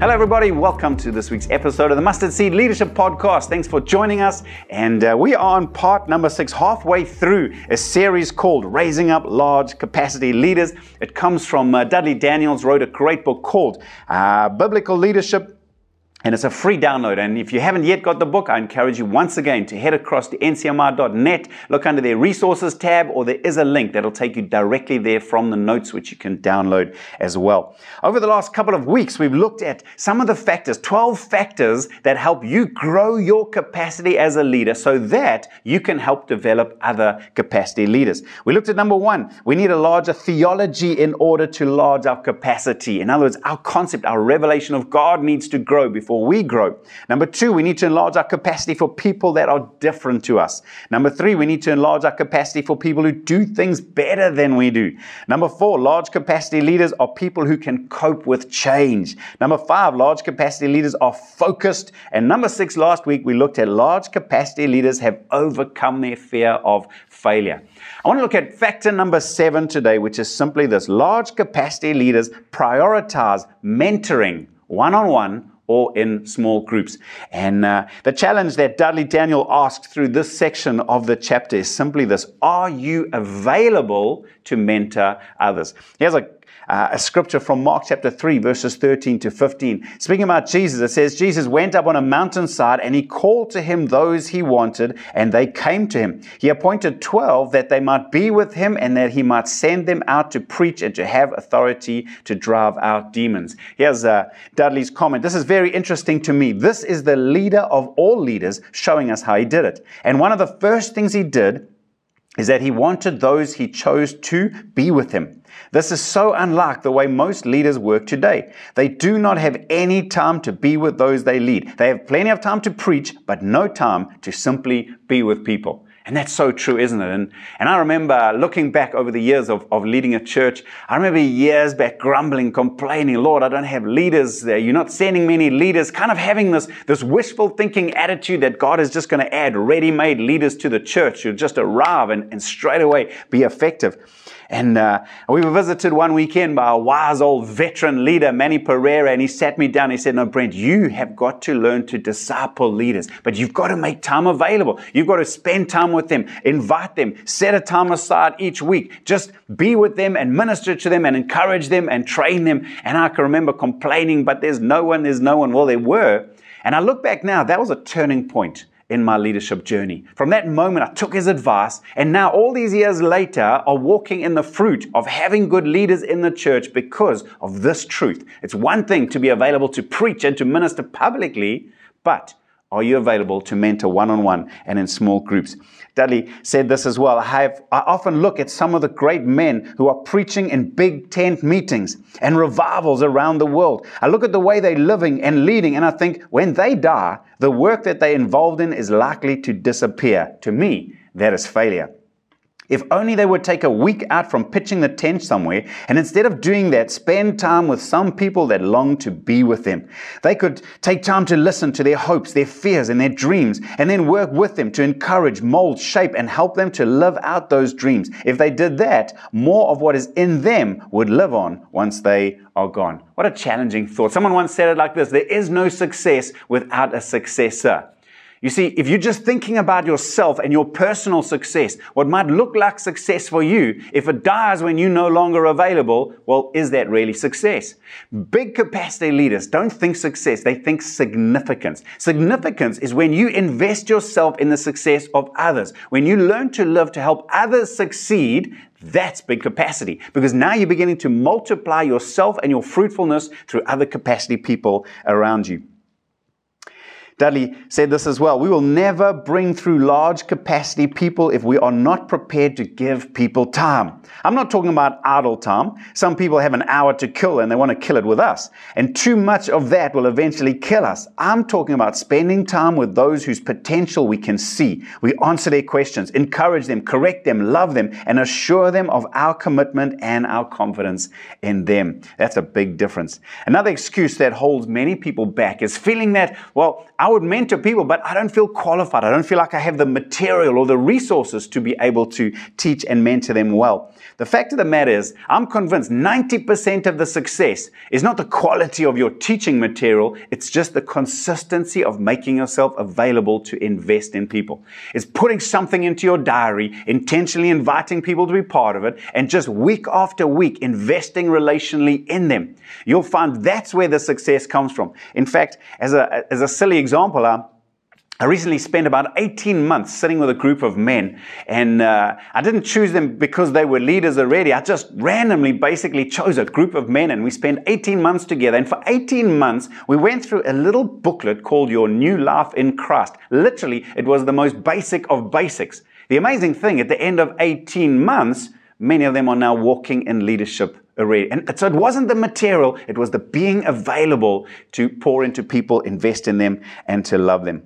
Hello, everybody. Welcome to this week's episode of the Mustard Seed Leadership Podcast. Thanks for joining us. And uh, we are on part number six, halfway through a series called Raising Up Large Capacity Leaders. It comes from uh, Dudley Daniels, wrote a great book called uh, Biblical Leadership and it's a free download. And if you haven't yet got the book, I encourage you once again to head across to ncmr.net, look under their resources tab, or there is a link that'll take you directly there from the notes, which you can download as well. Over the last couple of weeks, we've looked at some of the factors, 12 factors that help you grow your capacity as a leader so that you can help develop other capacity leaders. We looked at number one, we need a larger theology in order to large our capacity. In other words, our concept, our revelation of God needs to grow before before we grow. Number two, we need to enlarge our capacity for people that are different to us. Number three, we need to enlarge our capacity for people who do things better than we do. Number four, large capacity leaders are people who can cope with change. Number five, large capacity leaders are focused. And number six, last week we looked at large capacity leaders have overcome their fear of failure. I want to look at factor number seven today, which is simply this large capacity leaders prioritize mentoring one on one or in small groups. And uh, the challenge that Dudley Daniel asks through this section of the chapter is simply this Are you available to mentor others? Here's a uh, a scripture from Mark chapter 3, verses 13 to 15. Speaking about Jesus, it says, Jesus went up on a mountainside and he called to him those he wanted, and they came to him. He appointed 12 that they might be with him and that he might send them out to preach and to have authority to drive out demons. Here's uh, Dudley's comment. This is very interesting to me. This is the leader of all leaders showing us how he did it. And one of the first things he did is that he wanted those he chose to be with him. This is so unlike the way most leaders work today. They do not have any time to be with those they lead. They have plenty of time to preach, but no time to simply be with people. And that's so true, isn't it? And, and I remember looking back over the years of, of leading a church, I remember years back grumbling, complaining, Lord, I don't have leaders there. You're not sending me any leaders, kind of having this, this wishful thinking attitude that God is just going to add ready-made leaders to the church who just arrive and, and straight away be effective. And uh, we were visited one weekend by a wise old veteran leader, Manny Pereira, and he sat me down. He said, No, Brent, you have got to learn to disciple leaders, but you've got to make time available. You've got to spend time with them, invite them, set a time aside each week. Just be with them and minister to them and encourage them and train them. And I can remember complaining, but there's no one, there's no one. Well, there were. And I look back now, that was a turning point in my leadership journey. From that moment, I took his advice, and now, all these years later, are walking in the fruit of having good leaders in the church because of this truth. It's one thing to be available to preach and to minister publicly, but are you available to mentor one on one and in small groups? Dudley said this as well. I, have, I often look at some of the great men who are preaching in big tent meetings and revivals around the world. I look at the way they're living and leading, and I think when they die, the work that they're involved in is likely to disappear. To me, that is failure. If only they would take a week out from pitching the tent somewhere and instead of doing that, spend time with some people that long to be with them. They could take time to listen to their hopes, their fears, and their dreams, and then work with them to encourage, mold, shape, and help them to live out those dreams. If they did that, more of what is in them would live on once they are gone. What a challenging thought. Someone once said it like this There is no success without a successor. You see, if you're just thinking about yourself and your personal success, what might look like success for you, if it dies when you're no longer available, well, is that really success? Big capacity leaders don't think success, they think significance. Significance is when you invest yourself in the success of others. When you learn to live to help others succeed, that's big capacity because now you're beginning to multiply yourself and your fruitfulness through other capacity people around you. Dudley said this as well. We will never bring through large capacity people if we are not prepared to give people time. I'm not talking about idle time. Some people have an hour to kill and they want to kill it with us. And too much of that will eventually kill us. I'm talking about spending time with those whose potential we can see. We answer their questions, encourage them, correct them, love them, and assure them of our commitment and our confidence in them. That's a big difference. Another excuse that holds many people back is feeling that, well, our would mentor people, but I don't feel qualified. I don't feel like I have the material or the resources to be able to teach and mentor them well. The fact of the matter is, I'm convinced 90% of the success is not the quality of your teaching material, it's just the consistency of making yourself available to invest in people. It's putting something into your diary, intentionally inviting people to be part of it, and just week after week investing relationally in them. You'll find that's where the success comes from. In fact, as a, as a silly example, uh, I recently spent about 18 months sitting with a group of men, and uh, I didn't choose them because they were leaders already. I just randomly basically chose a group of men, and we spent 18 months together. And for 18 months, we went through a little booklet called Your New Life in Christ. Literally, it was the most basic of basics. The amazing thing, at the end of 18 months, many of them are now walking in leadership already. And so it wasn't the material, it was the being available to pour into people, invest in them, and to love them.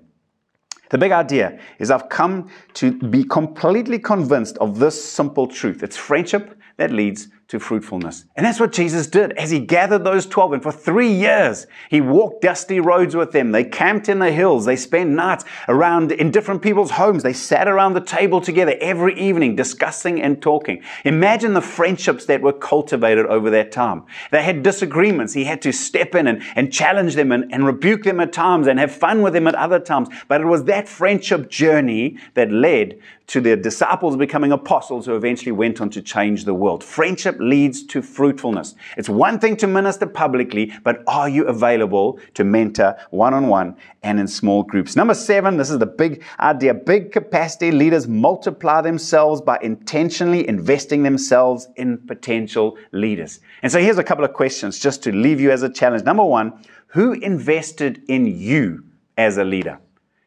The big idea is I've come to be completely convinced of this simple truth. It's friendship that leads to fruitfulness. And that's what Jesus did as he gathered those 12. And for three years, he walked dusty roads with them. They camped in the hills. They spent nights around in different people's homes. They sat around the table together every evening discussing and talking. Imagine the friendships that were cultivated over that time. They had disagreements. He had to step in and, and challenge them and, and rebuke them at times and have fun with them at other times. But it was that friendship journey that led to the disciples becoming apostles who eventually went on to change the world. Friendship leads to fruitfulness. It's one thing to minister publicly, but are you available to mentor one on one and in small groups? Number seven, this is the big idea. Big capacity leaders multiply themselves by intentionally investing themselves in potential leaders. And so here's a couple of questions just to leave you as a challenge. Number one, who invested in you as a leader?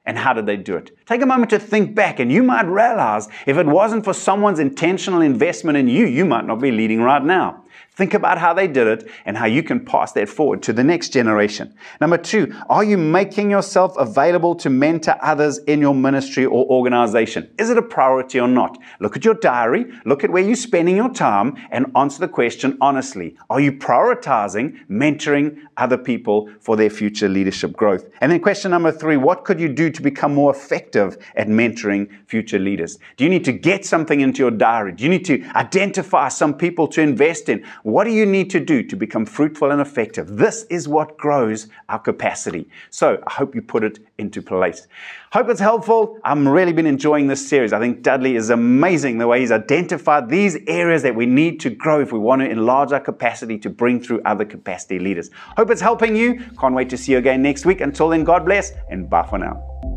And how did they do it? Take a moment to think back, and you might realize if it wasn't for someone's intentional investment in you, you might not be leading right now. Think about how they did it and how you can pass that forward to the next generation. Number two, are you making yourself available to mentor others in your ministry or organization? Is it a priority or not? Look at your diary, look at where you're spending your time, and answer the question honestly. Are you prioritizing mentoring other people for their future leadership growth? And then question number three, what could you do to become more effective at mentoring future leaders? Do you need to get something into your diary? Do you need to identify some people to invest in? What do you need to do to become fruitful and effective? This is what grows our capacity. So I hope you put it into place. Hope it's helpful. I'm really been enjoying this series. I think Dudley is amazing the way he's identified these areas that we need to grow if we want to enlarge our capacity to bring through other capacity leaders. Hope it's helping you. Can't wait to see you again next week. Until then, God bless and bye for now.